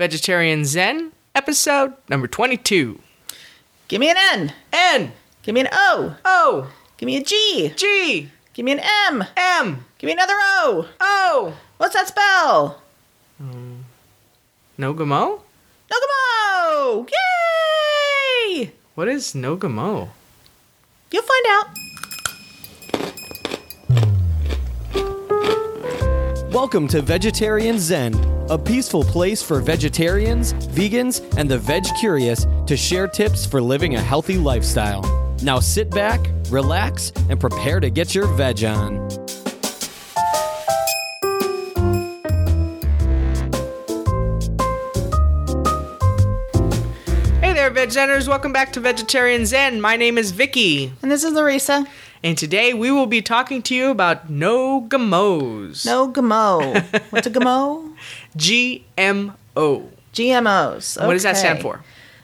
Vegetarian Zen, episode number 22. Give me an N. N, Give me an O. O, Give me a G. G, Give me an M. M, Give me another O. O. What's that spell? Hmm. Nogamo? Nogamo! Yay! What is Nogamo? You'll find out. Welcome to Vegetarian Zen, a peaceful place for vegetarians, vegans, and the veg curious to share tips for living a healthy lifestyle. Now sit back, relax, and prepare to get your veg on. Hey there, Veg Zenners. Welcome back to Vegetarian Zen. My name is Vicky, And this is Larissa. and today we will be talking to you about Nogamos. No gamo. What's a gamo? GMO. GMOs. What does that stand for?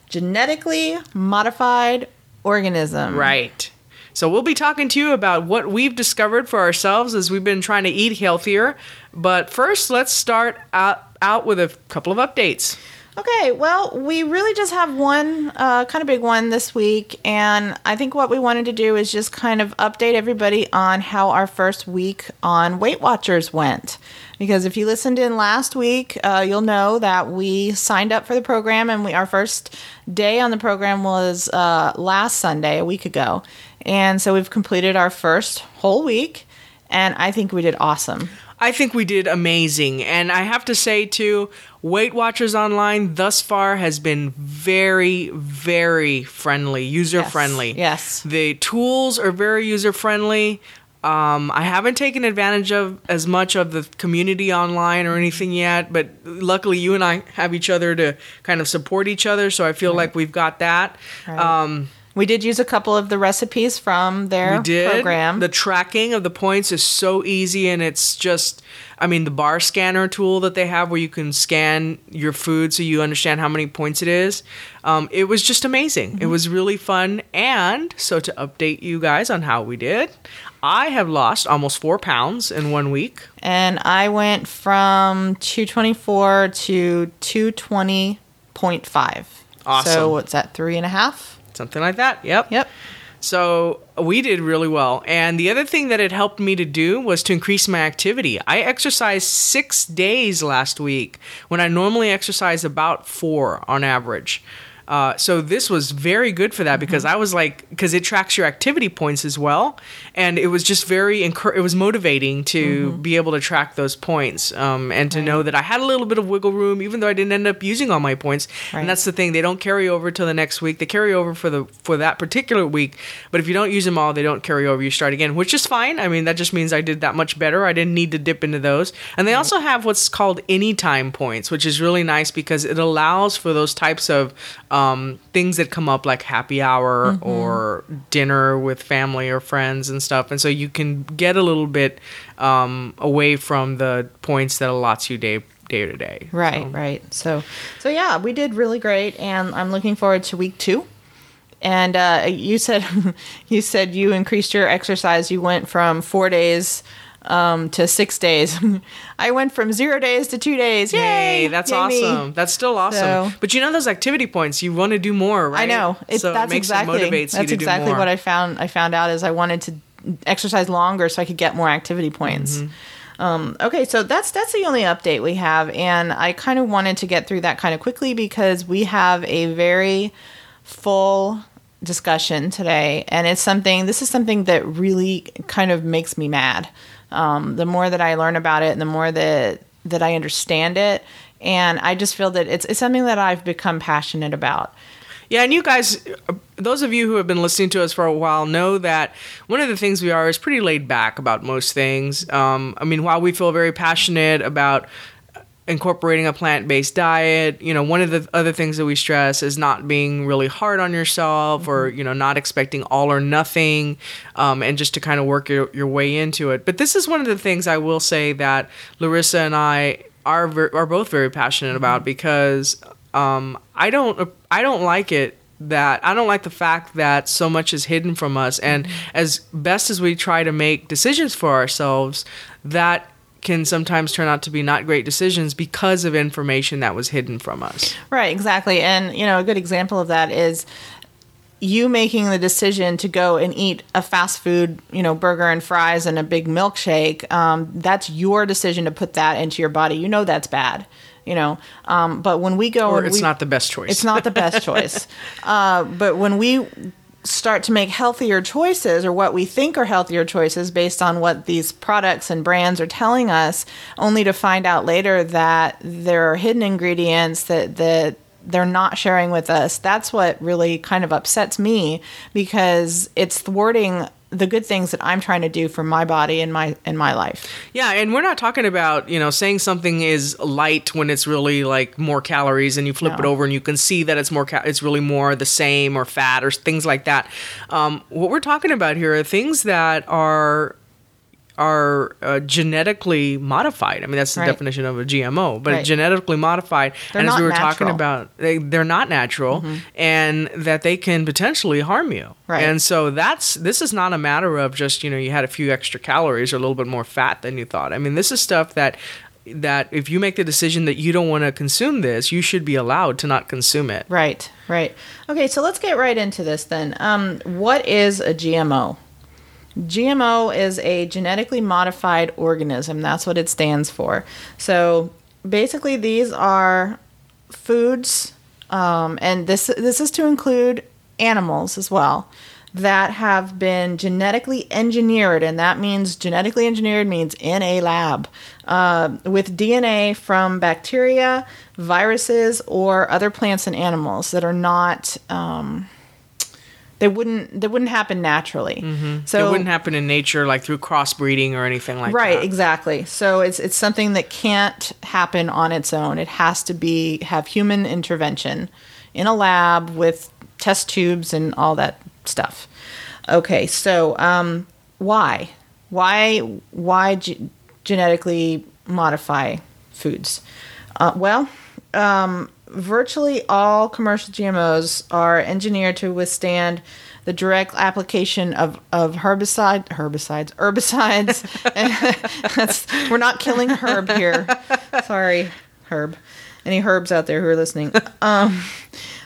Genetically modified organism. Right. So we'll be talking to you about what we've discovered for ourselves as we've been trying to eat healthier. But first, let's start out, out with a couple of updates. Okay, well, we really just have one uh, kind of big one this week, and I think what we wanted to do is just kind of update everybody on how our first week on Weight Watchers went. Because if you listened in last week, uh, you'll know that we signed up for the program, and we our first day on the program was uh, last Sunday, a week ago, and so we've completed our first whole week, and I think we did awesome. I think we did amazing. And I have to say, too, Weight Watchers Online thus far has been very, very friendly, user friendly. Yes. The tools are very user friendly. Um, I haven't taken advantage of as much of the community online or anything yet, but luckily you and I have each other to kind of support each other, so I feel like we've got that. Right. Um, We did use a couple of the recipes from their we did. program. The tracking of the points is so easy, and it's just, I mean, the bar scanner tool that they have where you can scan your food so you understand how many points it is. Um, it was just amazing. Mm-hmm. It was really fun. And so, to update you guys on how we did, I have lost almost four pounds in one week. and I went from 224 to 220.5. Awesome. So what's that, three and a half? Something like that. Yep. Yep. So we did really well. And the other thing that it helped me to do was to increase my activity. I exercised six days last week when I normally exercise about four on average. Uh, so this was very good for that because I was like, because it tracks your activity points as well, and it was just very, encour- it was motivating to be able to track those points um, and to know that I had a little bit of wiggle room, even though I didn't end up using all my points. Right. And that's the thing; they don't carry over till the next week. They carry over for the for that particular week, but if you don't use them all, they don't carry over. You start again, which is fine. I mean, that just means I did that much better. I didn't need to dip into those. And they also have what's called anytime points, which is really nice because it allows for those types of um, things that come up like happy hour or dinner with family or friends and stuff. And so you can get a little bit um, away from the points that allots you day day to day. Right, So- right. So, so yeah, we did really great, and I'm looking forward to week two. And uh, you said, you said you increased your exercise. You went from four days um, to six days. I went from zero days to two days. Yay! Yay, that's Yay me. awesome. That's still awesome. So- but you know those activity points, you want to do more, right? I know. It, so that's it makes exactly it motivates that's you to exactly do more. what I found. I found out is I wanted to exercise longer so I could get more activity points. Mm-hmm. Um, okay, so that's that's the only update we have, and I kind of wanted to get through that kind of quickly because we have a very full discussion today, and it's something. This is something that really kind of makes me mad. Um, the more that I learn about it, and the more that that I understand it, and I just feel that it's it's something that I've become passionate about. Yeah, and you guys, those of you who have been listening to us for a while, know that one of the things we are is pretty laid back about most things. Um, I mean, while we feel very passionate about incorporating a plant-based diet, you know, one of the other things that we stress is not being really hard on yourself, or you know, not expecting all or nothing, um, and just to kind of work your, your way into it. But this is one of the things I will say that Larissa and I are ver- are both very passionate about because um, I don't I don't like it that I don't like the fact that so much is hidden from us. And as best as we try to make decisions for ourselves that can sometimes turn out to be not great decisions because of information that was hidden from us. Right, exactly. And, you know, a good example of that is you making the decision to go and eat a fast food, you know, burger and fries and a big milkshake. Um, that's your decision to put that into your body. You know that's bad, you know. Um, but when we go, Or it's we- not the best choice. It's not the best choice. Uh, but when we start to make healthier choices or what we think are healthier choices based on what these products and brands are telling us, only to find out later that there are hidden ingredients that that they're not sharing with us. That's what really kind of upsets me because it's thwarting the good things that I'm trying to do for my body and my in my life. Yeah, and we're not talking about, you know, saying something is light when it's really like more calories and you flip No. it over and you can see that it's more it's really more the same or fat or things like that. Um, what we're talking about here are things that are are uh, genetically modified. I mean, that's the Right. definition of a GMO, but Right. genetically modified. They're and as we were talking about, they, they're not natural, and that they can potentially harm you. Right. And so that's this is not a matter of just you know you had a few extra calories or a little bit more fat than you thought. I mean, this is stuff that that if you make the decision that you don't want to consume this, you should be allowed to not consume it. Right, right. Okay, so let's get right into this then. Um, what is a GMO? GMO is a genetically modified organism. That's what it stands for. So basically, these are foods, um, and this this is to include animals as well that have been genetically engineered, and that means genetically engineered means in a lab uh, with DNA from bacteria, viruses, or other plants and animals that are not. Um, they wouldn't. They wouldn't happen naturally. So it wouldn't happen in nature like through crossbreeding or anything like right that. Right. Exactly so it's it's something that can't happen on its own it has to be have human intervention in a lab with test tubes and all that stuff okay so um why why why ge- genetically modify foods uh, well um, virtually all commercial GMOs are engineered to withstand the direct application of, of herbicide herbicides herbicides. We're not killing herb here. Sorry, herb. Any herbs out there who are listening? Um,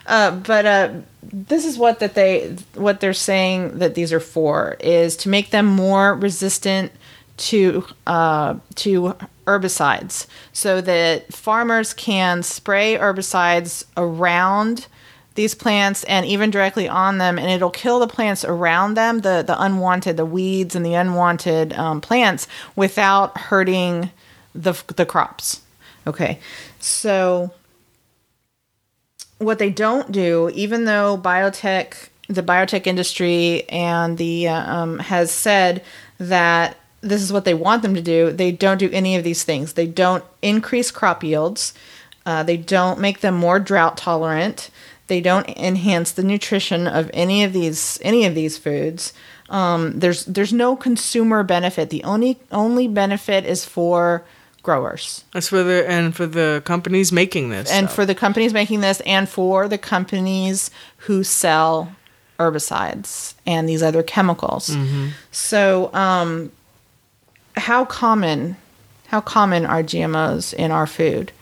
uh, but uh, this is what that they what they're saying that these are for is to make them more resistant to uh, to herbicides, so that farmers can spray herbicides around these plants and even directly on them, and it'll kill the plants around them, the the unwanted, the weeds and the unwanted um, plants, without hurting the the crops. Okay, so what they don't do, even though biotech, the biotech industry, and the uh, um, has said that this is what they want them to do, they don't do any of these things. They don't increase crop yields. Uh, they don't make them more drought tolerant. They don't enhance the nutrition of any of these any of these foods. Um, there's there's no consumer benefit. The only only benefit is for growers That's for the and for the companies making this. and stuff. for the companies making this and for the companies who sell herbicides and these other chemicals Mm-hmm. so um, how common how common are gmos in our food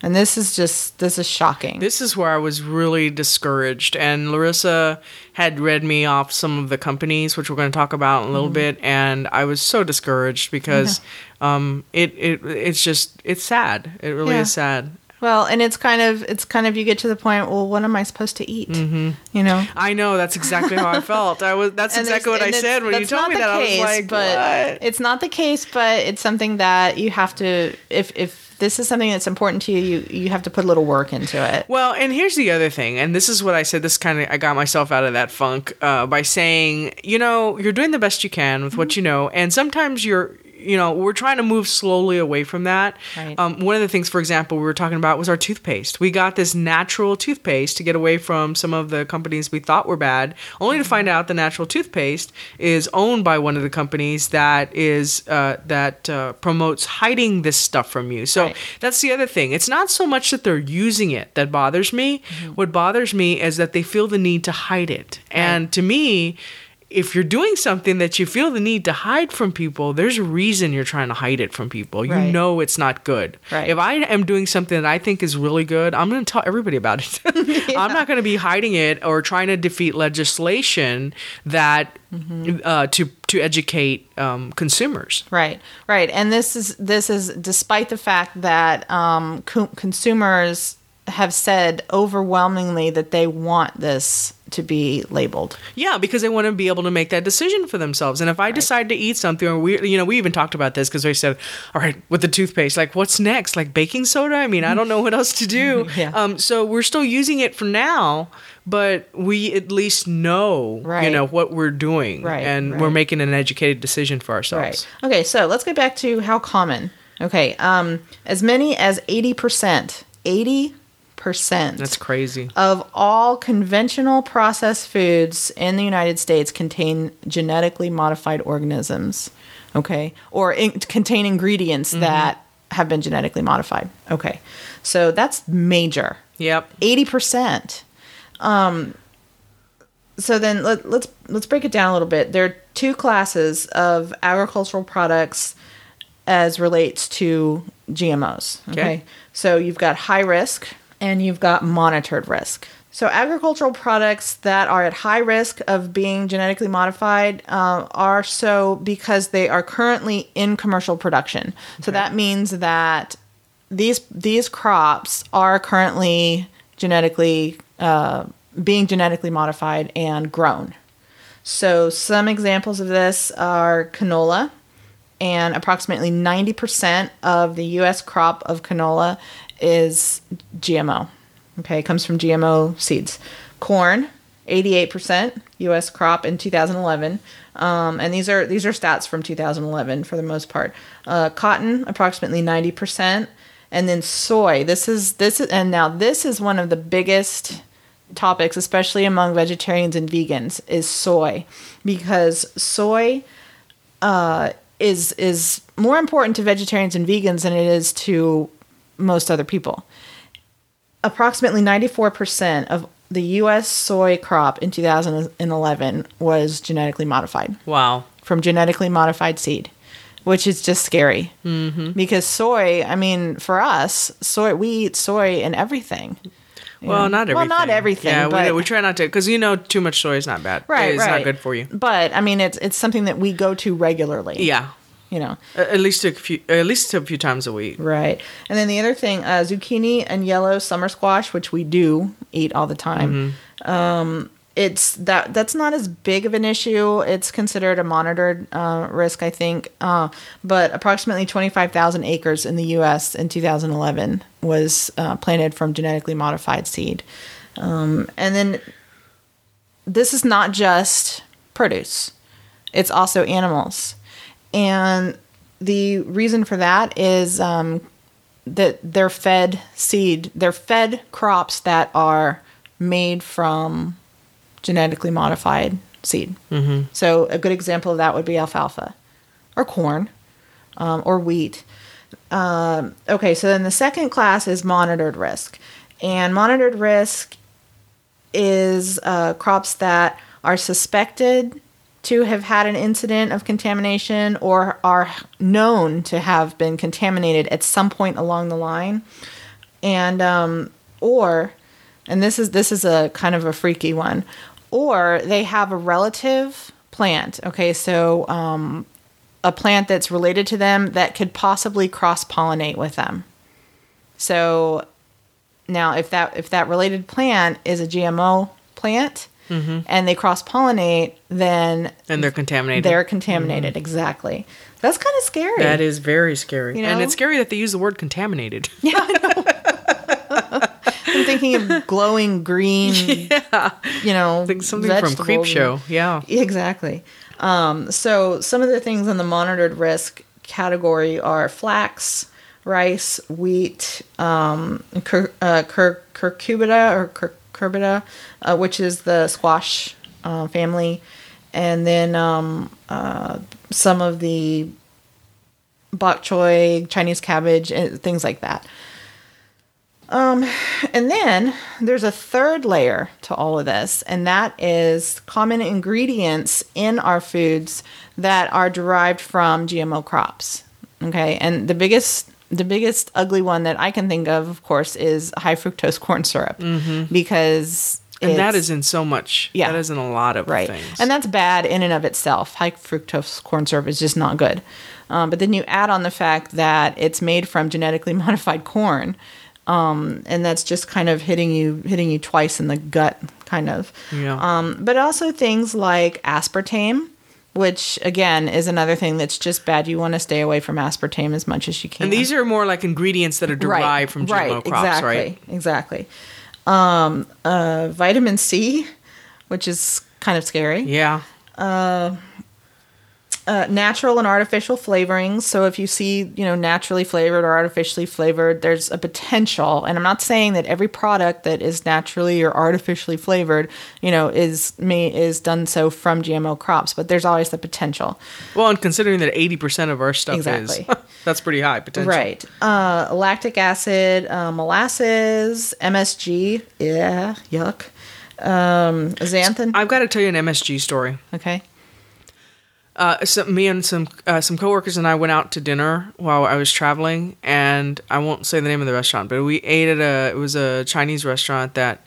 and this is just this is shocking This is where I was really discouraged. And Larissa had read me off some of the companies, which we're going to talk about in a little Mm-hmm. bit. And I was so discouraged because um, it, it it's just, it's sad. It really Yeah. is sad. Well and it's kind of it's kind of you get to the point well what am i supposed to eat Mm-hmm. you know I know that's exactly how I felt. I was that's exactly what I said when you told me the that. I case, was like, but what? it's not the case, but it's something that you have to. If if this is something that's important to you, you you have to put a little work into it. Well, and here's the other thing, and this is what I said. This kind of I got myself out of that funk uh, by saying, you know, you're doing the best you can with what you know, and sometimes you're, you know, we're trying to move slowly away from that. Right. Um, one of the things, for example, we were talking about was our toothpaste. We got this natural toothpaste to get away from some of the companies we thought were bad, only to find out the natural toothpaste is owned by one of the companies that is uh, that uh, promotes hiding this stuff from you. So Right. that's the other thing. It's not so much that they're using it that bothers me. What bothers me is that they feel the need to hide it. And to me, if you're doing something that you feel the need to hide from people, there's a reason you're trying to hide it from people. You Right. know it's not good. Right. If I am doing something that I think is really good, I'm going to tell everybody about it. I'm not going to be hiding it or trying to defeat legislation that Mm-hmm. uh, to to educate um, consumers. Right, right, and this is this is despite the fact that um, co- consumers have said overwhelmingly that they want this to be labeled. Yeah, because they want to be able to make that decision for themselves. And if I decide to eat something, or we, you know, we even talked about this because we said, all right, with the toothpaste, like what's next? Like baking soda? I mean, I don't know what else to do. Yeah. Um, so we're still using it for now, but we at least know, right. you know, what we're doing, Right, and right. we're making an educated decision for ourselves. Right. Okay, so let's get back to how common. Okay, um, as many as eighty percent, eighty percent. That's crazy. of all conventional processed foods in the United States contain genetically modified organisms, okay, or in, contain ingredients that have been genetically modified. Okay, so that's major. Yep. Eighty percent. Um, so then let, let's let's break it down a little bit. There are two classes of agricultural products as relates to GMOs. Okay. Okay. So you've got high risk and you've got monitored risk. So agricultural products that are at high risk of being genetically modified uh, are so because they are currently in commercial production. So that means that these these crops are currently genetically uh, being genetically modified and grown. So some examples of this are canola, and approximately 90% of the U.S. crop of canola is GMO. Okay, it comes from GMO seeds. Corn, 88% U.S. crop in 2011, um, and these are these are stats from 2011 for the most part. Uh, cotton, approximately 90%, and then soy. This is this is and now this is one of the biggest topics, especially among vegetarians and vegans, is soy, because soy uh, is is more important to vegetarians and vegans than it is to most other people. Approximately 94% of the U.S. soy crop in 2011 was genetically modified Wow. from genetically modified seed, which is just scary. Mm-hmm. Because soy, I mean, for us, soy we eat soy in everything. Well, know. not everything. Well, not everything. Yeah, but, we, we try not to, because you know, too much soy is not bad. right, It's right. not good for you. But I mean, it's it's something that we go to regularly. Yeah. You know. At least a few, at least a few times a week. Right. And then the other thing, uh, zucchini and yellow summer squash, which we do eat all the time. Um, it's that that's not as big of an issue. It's considered a monitored uh, risk, I think. Uh, but approximately 25,000 acres in the U.S. in 2011 was uh, planted from genetically modified seed. Um, and then this is not just produce, it's also animals. And the reason for that is um, that they're fed seed, they're fed crops that are made from genetically modified seed. Mm-hmm. So a good example of that would be alfalfa or corn um, or wheat. Um, okay, so then the second class is monitored risk. And monitored risk is uh, crops that are suspected to have had an incident of contamination or are known to have been contaminated at some point along the line. And um, or and this is this is a kind of a freaky one or they have a relative plant okay? So um, a plant that's related to them that could possibly cross pollinate with them. So now if that if that related plant is a gmo plant and they cross pollinate then And they're contaminated. they're contaminated exactly that's kind of scary that is very scary. You And it's scary that they use the word contaminated. Yeah. i'm thinking of glowing green yeah. you know Like something from vegetables Creep Show. Yeah. Exactly. Um, so some of the things in the monitored risk category are flax, rice, wheat, um, cur, uh, cur, curcubita or cur, curbita, uh, which is the squash uh, family, and then um, uh, some of the bok choy, Chinese cabbage, and things like that. And then there's a third layer to all of this, and that is common ingredients in our foods that are derived from GMO crops. Okay, and the biggest the biggest ugly one that I can think of, of course, is high fructose corn syrup because And that is in so much. Yeah. That is in a lot of right, things. and that's bad in and of itself. High fructose corn syrup is just not good. Um, but then you add on the fact that it's made from genetically modified corn, um, and that's just kind of hitting you hitting you twice in the gut, kind of. Yeah. Um, but also things like aspartame, which again is another thing that's just bad. You want to stay away from aspartame as much as you can. and these are more like ingredients that are derived from GMO crops, exactly, right? Exactly. Um, uh, vitamin C, which is kind of scary Yeah. uh, natural and artificial flavorings. So if you see, you know, naturally flavored or artificially flavored, there's a potential. And I'm not saying that every product that is naturally or artificially flavored, you know, is may is done so from GMO crops, but there's always the potential. Well, and considering that 80% of our stuff Exactly. is, that's pretty high potential. Right. Uh, lactic acid, uh, molasses, MSG. Yeah, yuck. Um, xanthan. I've got to tell you an MSG story. Okay. Uh, some, me and some uh, some coworkers and I went out to dinner while I was traveling, and I won't say the name of the restaurant, but we ate at a it was a Chinese restaurant that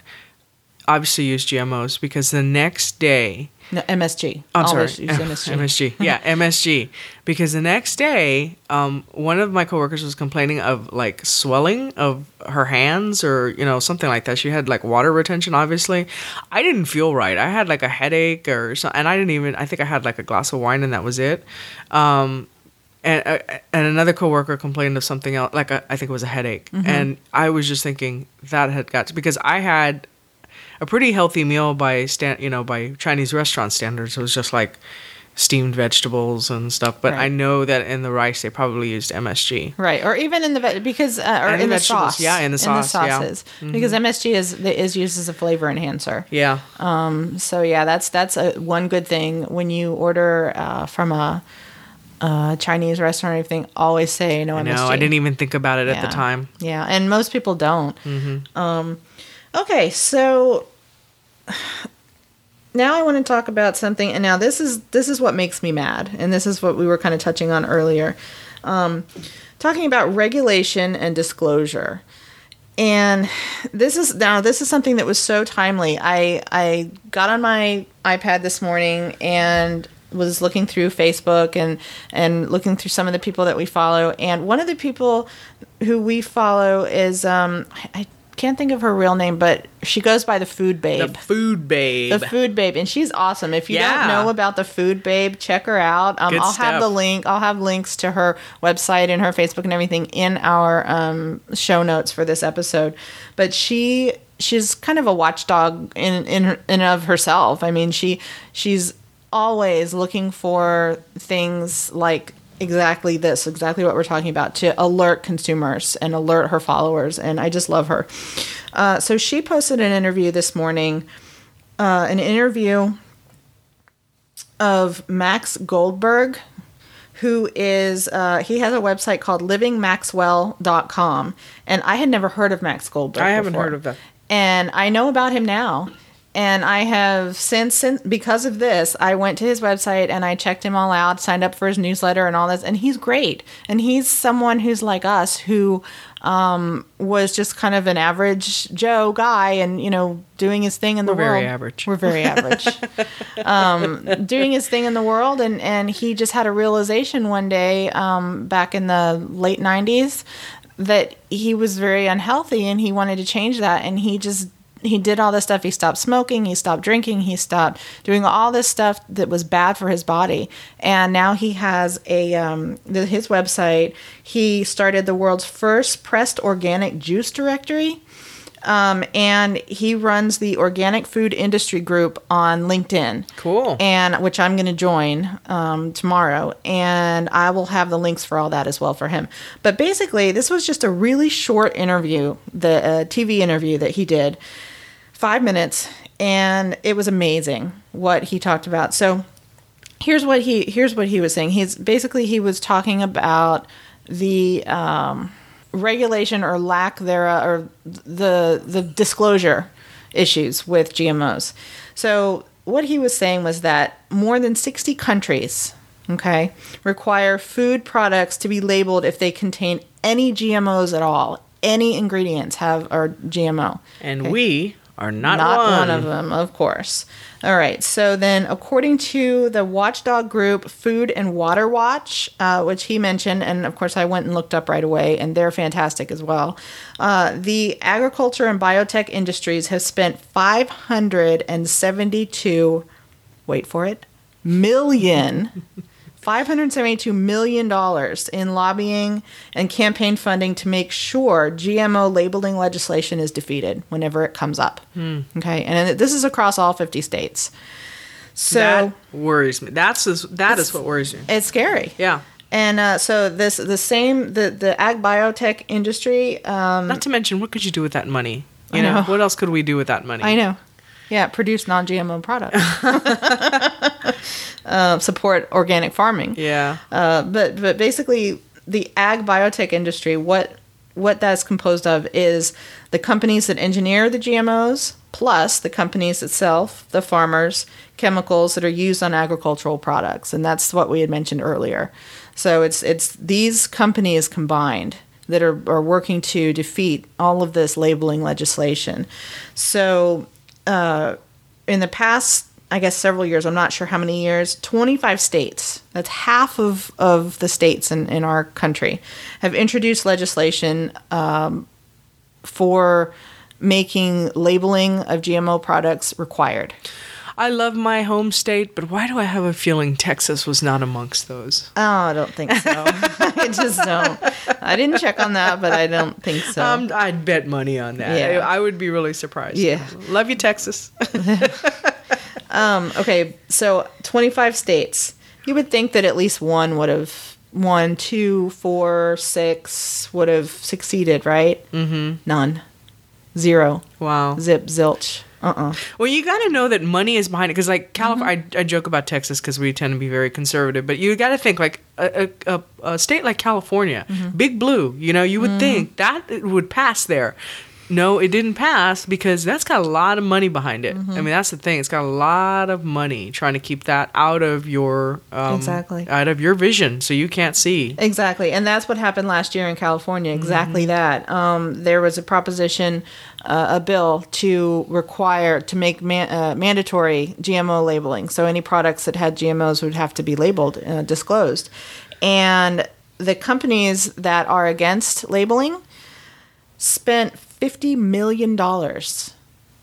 obviously use GMOs because the next day No, MSG. I'm Always sorry. use MSG. MSG. Yeah, MSG. Because the next day, um, one of my coworkers was complaining of like swelling of her hands or, you know, something like that. She had like water retention, obviously. I didn't feel right. I had like a headache or something. And I didn't even, I think I had like a glass of wine and that was it. Um, and, uh, and another coworker complained of something else, like a, I think it was a headache. And I was just thinking that had got to, because I had a pretty healthy meal by stand, you know, by Chinese restaurant standards. It was just like steamed vegetables and stuff. But I know that in the rice they probably used MSG. Right, or even in the ve- because uh, or And in the the sauce, yeah, in the sauce, yeah. Mm-hmm. sauces, because MSG is is used as a flavor enhancer. Yeah. Um. So yeah, that's that's a, one good thing when you order uh, from a, a Chinese restaurant or anything. Always say no I MSG. I didn't even think about it at the time. Yeah, and most people don't. Mm-hmm. Um, okay, so now I want to talk about something, and now this is this is what makes me mad, and this is what we were kind of touching on earlier, um, talking about regulation and disclosure. And this is now this is something that was so timely. I I got on my iPad this morning and was looking through Facebook and and looking through some of the people that we follow. And one of the people who we follow is um I, I can't think of her real name, but she goes by the Food Babe. The food babe. The Food Babe, and she's awesome. If you Yeah. don't know about the Food Babe, check her out. Um, I'll have the link. I'll have links to her website and her Facebook and everything in our um, show notes for this episode. But she she's kind of a watchdog in in her- in of herself. I mean, she she's always looking for things like exactly this, exactly what we're talking about, to alert consumers and alert her followers. And I just love her. Uh, so she posted an interview this morning, uh, an interview of Max Goldberg, who is, uh, he has a website called livingmaxwell.com. And I had never heard of Max Goldberg. I haven't before. heard of that. And I know about him now. And I have since, since because of this, I went to his website and I checked him all out, signed up for his newsletter and all this, and he's great. And he's someone who's like us who um, was just kind of an average Joe guy, and you know, doing his thing in the We're very world. average. We're very average. um, doing his thing in the world, and and he just had a realization one day um, back in the late '90s that he was very unhealthy, and he wanted to change that, and he just he did all this stuff. He stopped smoking, he stopped drinking, he stopped doing all this stuff that was bad for his body. And now he has a um, the, his website. He started the world's first pressed organic juice directory. Um, and he runs the organic food industry group on LinkedIn. Cool. And which I'm going to join um, tomorrow, and I will have the links for all that as well for him. But basically, this was just a really short interview, the uh, TV interview that he did, five minutes, and it was amazing what he talked about. So here's what he here's what he was saying. He's basically he was talking about the um, regulation or lack thereof, or the the disclosure issues with GMOs. So what he was saying was that more than 60 countries, okay, require food products to be labeled if they contain any GMOs at all. Any ingredients have are GMO. And we are not, Not one. one of them, of course. All right. So then, according to the watchdog group Food and Water Watch, uh, which he mentioned, and of course I went and looked up right away, and they're fantastic as well. Uh, the agriculture and biotech industries have spent 572, wait for it, million. $572 million in lobbying and campaign funding to make sure GMO labeling legislation is defeated whenever it comes up. Okay, and this is across all 50 states. So that worries me. That's is, that is what worries me. it's scary. Yeah. And uh, so this the same the the ag biotech industry. Um, Not to mention, what could you do with that money? You know, know. what else could we do with that money? I know. Yeah, produce non-GMO products. uh, support organic farming. Yeah. Uh, but but basically, the ag biotech industry, what what that's composed of is the companies that engineer the GMOs, plus the companies itself, the farmers, chemicals that are used on agricultural products, and that's what we had mentioned earlier. So it's it's these companies combined that are, are working to defeat all of this labeling legislation. So uh, in the past, I guess several years, I'm not sure how many years, 25 states, that's half of, of the states in, in our country, have introduced legislation um, for making labeling of GMO products required. I love my home state, but why do I have a feeling Texas was not amongst those? Oh, I don't think so. I just don't. I didn't check on that, but I don't think so. Um, I'd bet money on that. Yeah. I, I would be really surprised. Yeah. Love you, Texas. okay, so 25 states. You would think that at least one would have, one, two, four, six would have succeeded, right? Mm-hmm. None. Zero. wow. Zip, zilch. Uh-uh. Well, you got to know that money is behind it because, like, California, Mm-hmm. I, I joke about Texas because we tend to be very conservative, but you got to think like a, a, a, state like California, Mm-hmm. big blue. You know, you would think that would pass there. No, it didn't pass because that's got a lot of money behind it. Mm-hmm. I mean, that's the thing; it's got a lot of money trying to keep that out of your um, Exactly. out of your vision, so you can't see. Exactly, and that's what happened last year in California. Exactly that. Um, there was a proposition, uh, a bill to require to make man, uh, mandatory GMO labeling. So any products that had GMOs would have to be labeled, uh, disclosed, and the companies that are against labeling spent fifty million dollars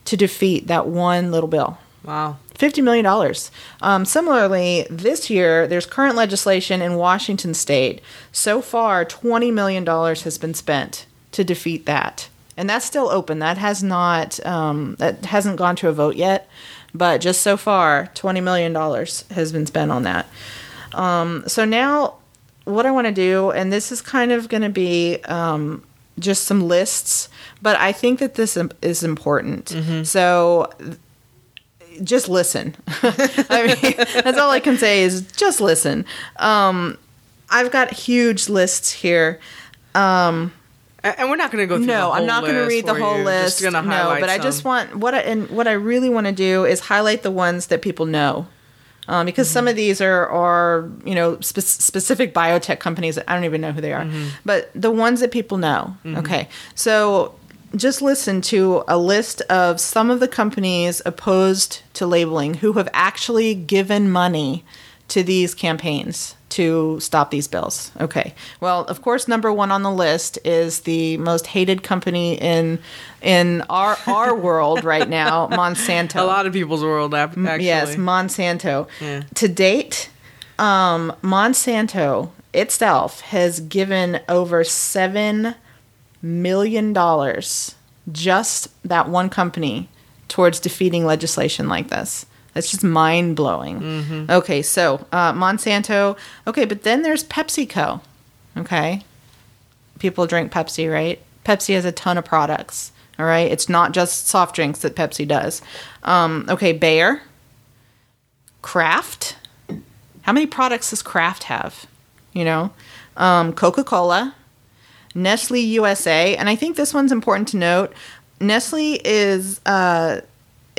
to defeat that one little bill. Wow. $50 million. Um, similarly, this year, there's current legislation in Washington state. So far, $20 million has been spent to defeat that. And that's still open. That has not, um, that hasn't gone to a vote yet. But just so far, $20 million has been spent on that. Um, so now, what I want to do, and this is kind of going to be um, just some lists, but I think that this is important. So just listen. I mean, that's all I can say is just listen. Um, I've got huge lists here. A- And we're not going to go through. the No, I'm not going to read the whole you. list. Just no, highlight but I just want what I, and what I really want to do is highlight the ones that people know. Um, because some of these are, are you know spe- specific biotech companies. That I don't even know who they are, but the ones that people know. Okay, so just listen to a list of some of the companies opposed to labeling who have actually given money to these campaigns to stop these bills. Okay. Well, of course, number one on the list is the most hated company in in our our world right now, Monsanto. a lot of people's world. ap- Actually, Yes, Monsanto. Yeah. To date, um, Monsanto itself has given over seven million dollars just that one company towards defeating legislation like this. That's just mind blowing. Okay, so uh, Monsanto. Okay, but then there's PepsiCo. Okay, people drink Pepsi, right? Pepsi has a ton of products. All right, it's not just soft drinks that Pepsi does. Um, okay, Bayer, Kraft. How many products does Kraft have? You know, um, Coca Cola, Nestle USA, and I think this one's important to note. Nestle is uh,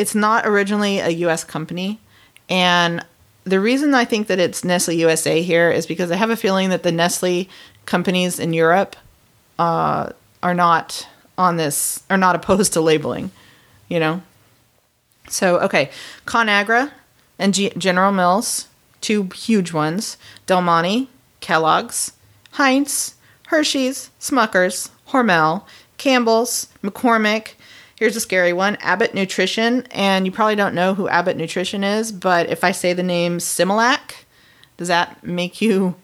it's not originally a U.S. company, and the reason I think that it's Nestle USA here is because I have a feeling that the Nestle companies in Europe uh, are not on this, are not opposed to labeling, you know. So okay, Conagra and G- General Mills, two huge ones. Del Monte, Kellogg's, Heinz, Hershey's, Smuckers, Hormel, Campbell's, McCormick. Here's a scary one Abbott Nutrition. And you probably don't know who Abbott Nutrition is, but if I say the name Similac, does that make you.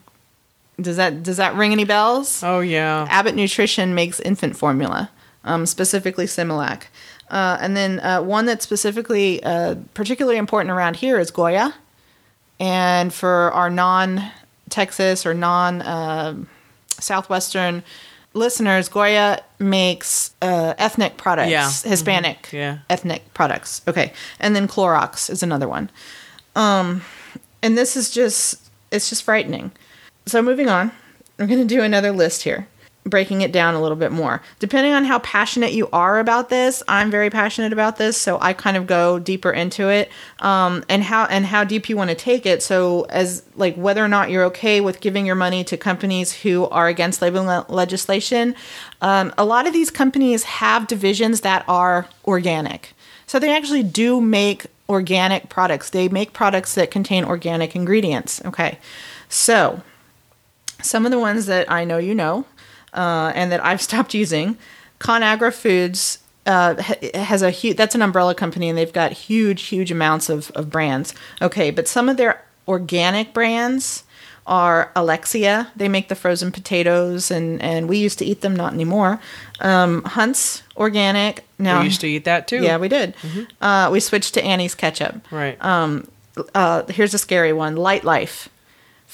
Does that does that ring any bells? Oh yeah. Abbott Nutrition makes infant formula, um, specifically Similac. Uh, and then uh, one that's specifically uh, particularly important around here is Goya. And for our non Texas or non um Southwestern listeners, Goya makes uh, ethnic products, Yeah. Hispanic Yeah. ethnic products. Okay. And then Clorox is another one. Um, and this is just, it's just frightening. So moving on, I'm going to do another list here, breaking it down a little bit more. Depending on how passionate you are about this, I'm very passionate about this, so I kind of go deeper into it, um, and how and how deep you want to take it. So as like whether or not you're okay with giving your money to companies who are against labeling le- legislation. Um, a lot of these companies have divisions that are organic, so they actually do make organic products. They make products that contain organic ingredients. Okay, so some of the ones that I know you know uh, and that I've stopped using. ConAgra Foods uh, has a huge, that's an umbrella company and they've got huge, huge amounts of, of brands. Okay, but some of their organic brands are Alexia. They make the frozen potatoes and, and we used to eat them, not anymore. Um, Hunt's Organic. Now, We used to eat that too. yeah, we did. Uh, we switched to Annie's ketchup Right. uh, here's a scary one Lightlife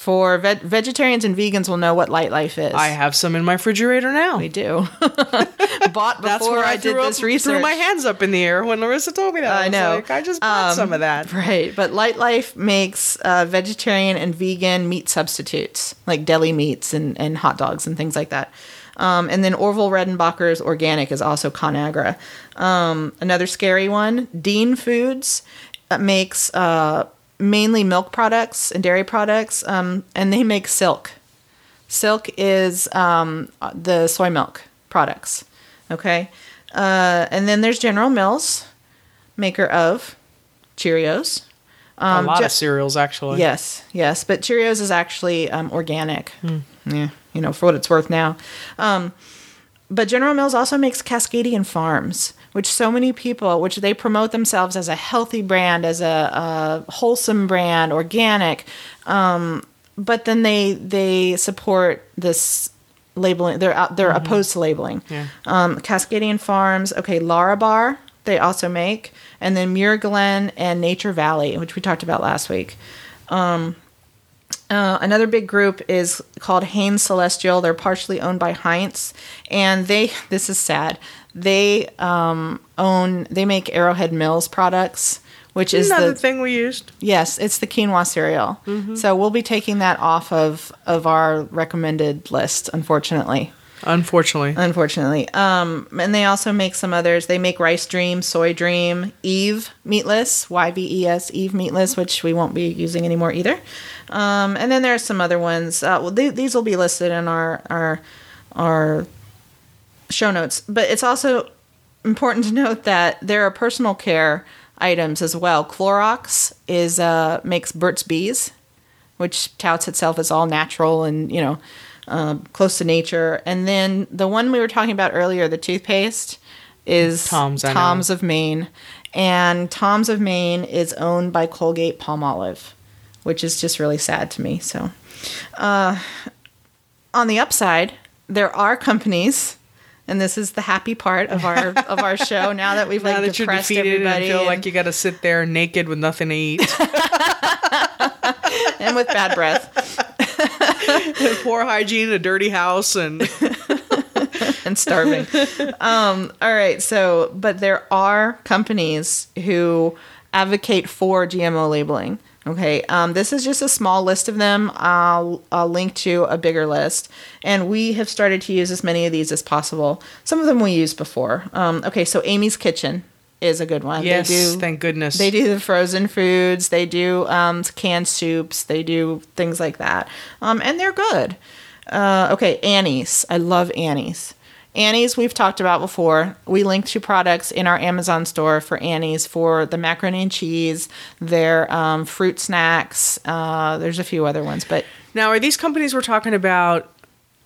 for veg- vegetarians and vegans will know what Lightlife is I have some in my refrigerator now. we do bought before That's where i, I, did threw, this up, research threw my hands up in the air when Larissa told me that. I was know. like, I just bought Um, some of that. right but Lightlife makes uh, vegetarian and vegan meat substitutes like deli meats and, and hot dogs and things like that um, and then Orville Redenbacher's organic is also Conagra. Um, another scary one, Dean Foods uh, makes uh, mainly milk products and dairy products, um, and they make silk. Silk is um, the soy milk products. Okay. Uh, and then there's General Mills, maker of Cheerios. a lot Je- of cereals, actually. Yes, yes, but Cheerios is actually um, organic. Yeah, you know, for what it's worth now. Um, but General Mills also makes Cascadian Farms, which so many people, which they promote themselves as a healthy brand, as a, a wholesome brand, organic. Um, but then they they support this labeling. They're out, they're opposed to labeling. Yeah. Um, Cascadian Farms. Okay, Lara Bar. They also make, and then Muir Glen and Nature Valley, which we talked about last week. Uh, another big group is called Hain's Celestial. They're partially owned by Heinz, and they this is sad. They um, own they make Arrowhead Mills products, which is Another the thing we used. yes, it's the quinoa cereal. So we'll be taking that off of of our recommended list, unfortunately. Unfortunately. Unfortunately. Um, and they also make some others. They make Rice Dream, Soy Dream, Eve Meatless, Y V E S, Eve Meatless, which we won't be using anymore either. Um, and then there's some other ones. Uh, well, they, these will be listed in our our our show notes. But it's also important to note that there are personal care items as well. Clorox is uh, makes Burt's Bees, which touts itself as all natural and you know um, close to nature. And then the one we were talking about earlier, the toothpaste, is Tom's, Tom's of Maine, and Tom's of Maine is owned by Colgate Palmolive, which is just really sad to me. So, uh, on the upside, there are companies. And this is the happy part of our of our show. Now that we've now like that you're defeated everybody, and feel and- like you got to sit there naked with nothing to eat, and with bad breath, poor hygiene, a dirty house, and and starving. um, all right, so but there are companies who advocate for GMO labeling. Okay, um, this is just a small list of them. I'll, I'll link to a bigger list. And we have started to use as many of these as possible. Some of them we used before. Um, okay, so Amy's Kitchen is a good one. Yes, they do, thank goodness. They do the frozen foods, they do um, canned soups, they do things like that. Um, and they're good. Uh, okay, Annie's. I love Annie's. Annie's we've talked about before. We link to products in our Amazon store for Annie's for the macaroni and cheese, their um, fruit snacks. Uh, there's a few other ones, but Now, are these companies we're talking about?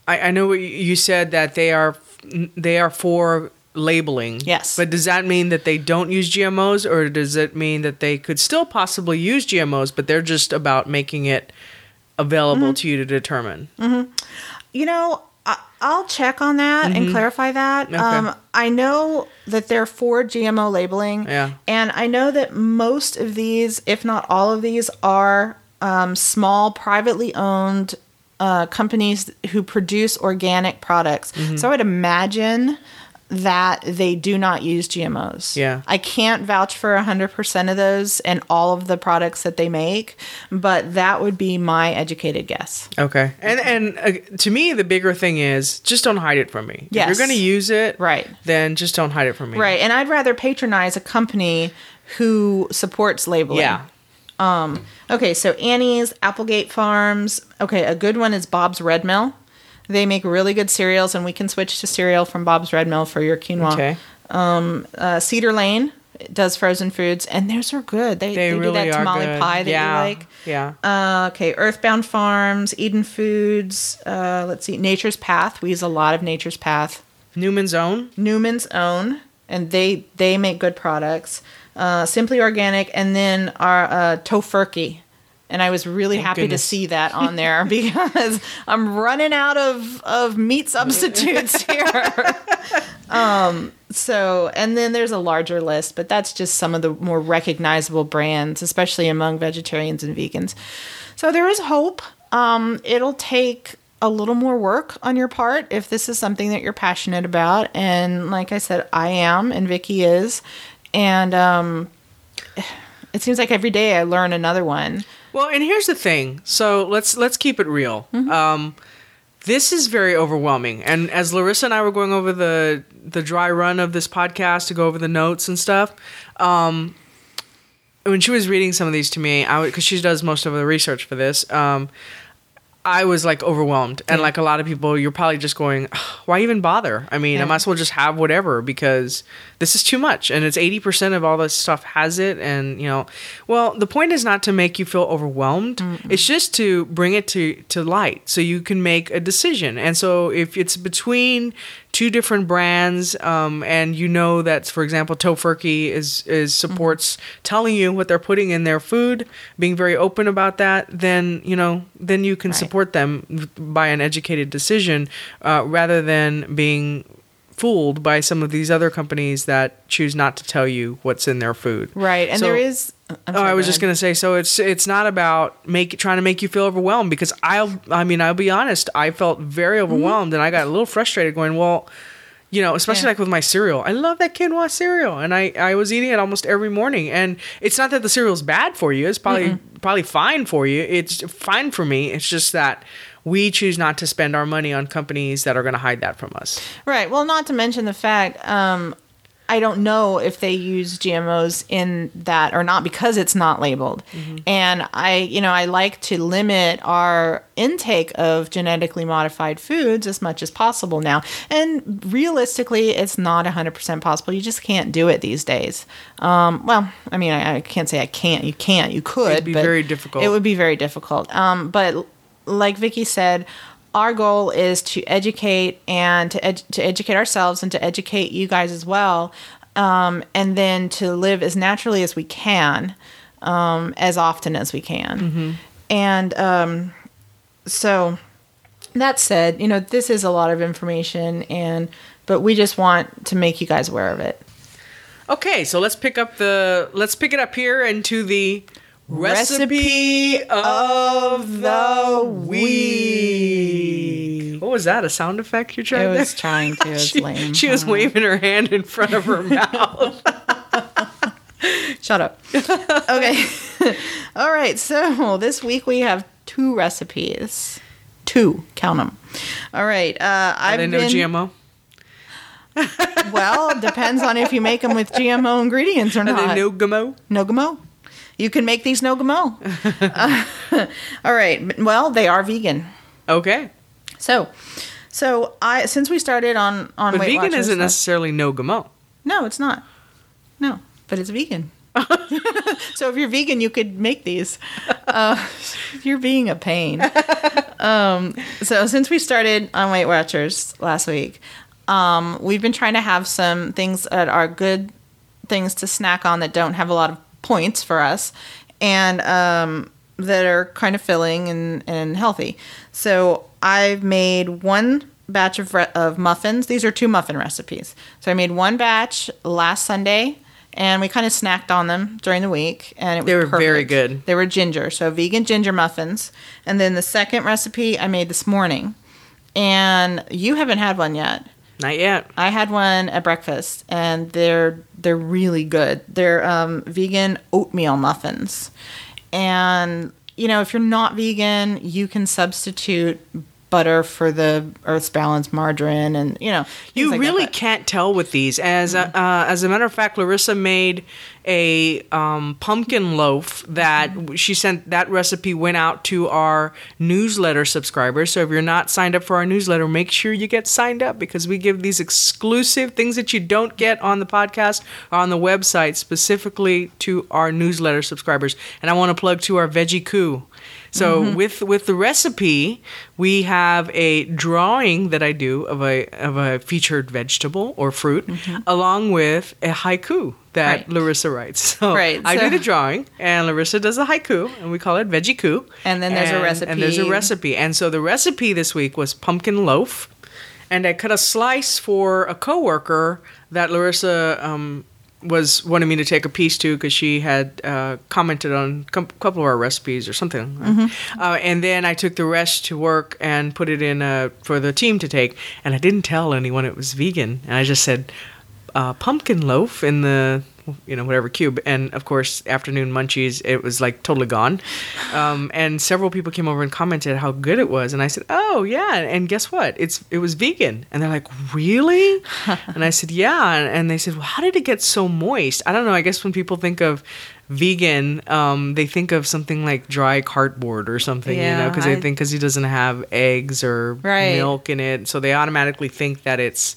I, I know you- said that they are they are for labeling. Yes. But does that mean that they don't use GMOs, or does it mean that they could still possibly use GMOs, but they're just about making it available to you to determine? you know, I'll check on that and clarify that. Mm-hmm. Okay. Um, I know that they're for GMO labeling. Yeah. And I know that most of these, if not all of these, are um, small, privately owned uh, companies who produce organic products. Mm-hmm. So I would imagine that they do not use GMOs. Yeah. I can't vouch for 100% of those and all of the products that they make, but that would be my educated guess. Okay. And and uh, to me, the bigger thing is just don't hide it from me. If Yes. you're going to use it, Right. Then just don't hide it from me. Right. And I'd rather patronize a company who supports labeling. Yeah. Um okay, so Annie's, Applegate Farms. Okay, a good one is Bob's Red Mill. They make really good cereals, and we can switch to cereal from Bob's Red Mill for your quinoa. Okay. Uh, Cedar Lane does frozen foods, and theirs are good. They, They, they, really do that tamale pie that yeah. you like. Yeah. Uh, okay, Earthbound Farms, Eden Foods. Uh, let's see, Nature's Path. We use a lot of Nature's Path. Newman's Own. Newman's Own, and they they make good products. Uh, Simply Organic, and then our uh, Tofurky. And I was really Thank happy goodness. to see that on there because I'm running out of, of meat substitutes here. um, so, and then there's a larger list, but that's just some of the more recognizable brands, especially among vegetarians and vegans. So there is hope. Um, it'll take a little more work on your part if this is something that you're passionate about. And like I said, I am, and Vicky is. And um, it seems like every day I learn another one. Well, and here's the thing. So let's let's keep it real. Um, this is very overwhelming. And as Larissa and I were going over the the dry run of this podcast to go over the notes and stuff, um, when she was reading some of these to me, I because she does most of the research for this. Um, I was like overwhelmed, and mm. like a lot of people, you're probably just going, "Why even bother?" I mean, I might as well just have whatever because this is too much, and it's eighty percent of all this stuff has it, and you know, well, the point is not to make you feel overwhelmed; it's just to bring it to to light so you can make a decision. And so, if it's between two different brands, um, and you know that, for example, Tofurky is is supports telling you what they're putting in their food, being very open about that, then you know, then you can Right. support them by an educated decision, uh, rather than being fooled by some of these other companies that choose not to tell you what's in their food. Right. And So- there is. Uh, I'm Oh, I was go just gonna say, so it's it's not about make trying to make you feel overwhelmed because I'll I mean I'll be honest, I felt very mm-hmm. overwhelmed and I got a little frustrated, going, well, you know, especially Yeah. like with my cereal, I love that quinoa cereal, and I I was eating it almost every morning, and it's not that the cereal's bad for you, it's probably probably fine for you, it's fine for me, it's just that we choose not to spend our money on companies that are going to hide that from us. Right. Well, not to mention the fact, um, I don't know if they use GMOs in that or not because it's not labeled. And I, you know, I like to limit our intake of genetically modified foods as much as possible now. And realistically, it's not 100% possible. You just can't do it these days. Um, well, I mean, I, I can't say I can't. You can't. You could. It'd be very difficult. It would be very difficult. Um, but like Vicky said, our goal is to educate and to, ed- to educate ourselves and to educate you guys as well, um, and then to live as naturally as we can, um, as often as we can. And um, so, that said, you know, this is a lot of information, and but we just want to make you guys aware of it. Okay, so let's pick up the let's pick it up here into the recipe, of the week. What was that? A sound effect you tried? I was there? trying to. It's she, lame. she was waving her hand in front of her mouth. Shut up. okay. All right. So this week we have two recipes. Two. Count them. All right. Uh, I've they no GMO? Well, depends on if you make them with GMO ingredients or not. Are not. they no GMO? You can make these Nogamo. uh, all right. Well, they are vegan. Okay. So, so I since we started on on But Weight vegan Watchers, isn't necessarily no GMO. No, it's not. No, but it's vegan. so if you're vegan, you could make these. Uh, you're being a pain. Um, so since we started on Weight Watchers last week, um, we've been trying to have some things that are good things to snack on that don't have a lot of points for us, and um, that are kind of filling and, and healthy. So I've made one batch of, re- of muffins. These are two muffin recipes. So I made one batch last Sunday, and we kind of snacked on them during the week, and it was They were very good. They were ginger, so vegan ginger muffins. And then the second recipe I made this morning, and you haven't had one yet. Not yet. I had one at breakfast, and they're they're really good. They're um, vegan oatmeal muffins, and you know if you're not vegan, you can substitute butter for the Earth's Balance margarine, and you know You like really but- can't tell with these. As a, uh, as a matter of fact, Larissa made a um, pumpkin loaf that she sent. That recipe went out to our newsletter subscribers. So if you're not signed up for our newsletter, make sure you get signed up because we give these exclusive things that you don't get on the podcast or on the website specifically to our newsletter subscribers. And I want to plug to our Veggie Coup. So with with the recipe, we have a drawing that I do of a of a featured vegetable or fruit, along with a haiku that Right. Larissa writes. So Right, I so- do the drawing, and Larissa does the haiku, and we call it Veggie Coup. And then there's a recipe. And there's a recipe. recipe, and so the recipe this week was pumpkin loaf, and I cut a slice for a coworker that Larissa um, was wanting me to take a piece too because she had uh, commented on a couple of our recipes or something. Mm-hmm. Uh, and then I took the rest to work and put it in uh, for the team to take. And I didn't tell anyone it was vegan. And I just said uh, pumpkin loaf in the you know whatever cube. And of course afternoon munchies it was like totally gone. Um, and several people came over and commented how good it was. And i said oh yeah and guess what? It's it was vegan. And they're like really? And i said yeah. And, and they said well how did it get so moist? I don't know. I guess when people think of vegan um, they think of something like dry cardboard or something you know because they I- think because he doesn't have eggs or Right. milk in it. So they automatically think that it's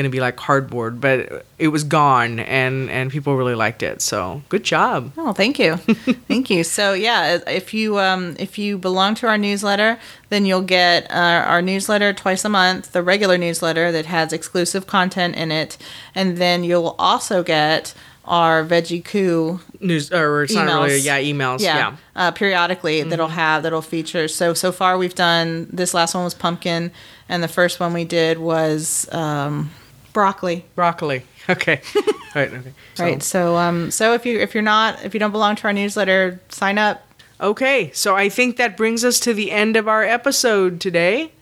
going to be like cardboard but it was gone and and people really liked it so good job Oh, thank you, thank you. So yeah, if you um, if you belong to our newsletter, then you'll get uh, our newsletter twice a month, the regular newsletter that has exclusive content in it, and then you'll also get our Veggie Coup news or it's not really Emails. yeah emails yeah, yeah, Uh, periodically that'll have that'll feature. So so far we've done this last one was pumpkin, and the first one we did was um, broccoli. broccoli okay right okay So- Right. So um so if you if you're not if you don't belong to our newsletter, sign up. Okay, so I think that brings us to the end of our episode today.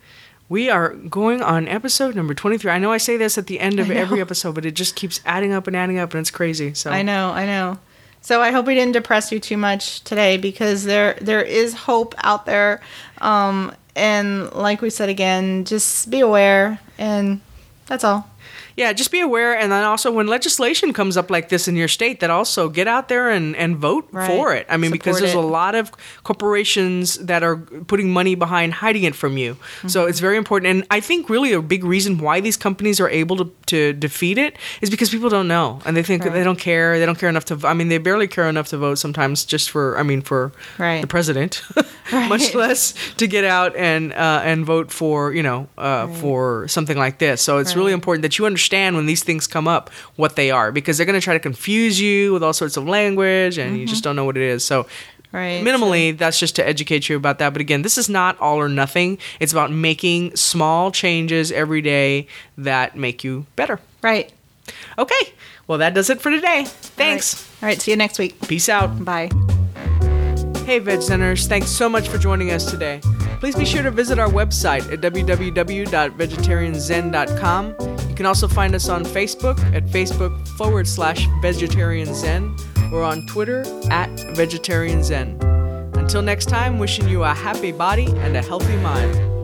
We are going on episode number 23. I know I say this at the end of every episode, but it just keeps adding up and adding up, and it's crazy. So I know, I know. So I hope we didn't depress you too much today because there there is hope out there. Um and like we said again, just be aware and that's all. Yeah, just be aware. And then also, when legislation comes up like this in your state, that also get out there and, and vote Right. for it. I mean, because Support there's a lot of corporations that are putting money behind hiding it from you. So Mm-hmm. it's very important. And I think really a big reason why these companies are able to, to defeat it is because people don't know. And they think Right. they don't care. They don't care enough to, I mean, they barely care enough to vote sometimes just for, I mean, for Right. the president, much less to get out and, uh, and vote for, you know, uh, for something like this. So it's really important that you understand when these things come up what they are because they're going to try to confuse you with all sorts of language and you just mm-hmm. don't know what it is. So Right. minimally that's just to educate you about that but again this is not all or nothing it's about making small changes every day that make you better Right. okay well that does it for today thanks All right. All right. See you next week. peace out Bye. Hey, Veg Centers, thanks so much for joining us today. Please be sure to visit our website at www.vegetarianzen.com. You can also find us on Facebook at Facebook forward slash vegetarian zen or on Twitter at Vegetarian Zen. Until next time, wishing you a happy body and a healthy mind.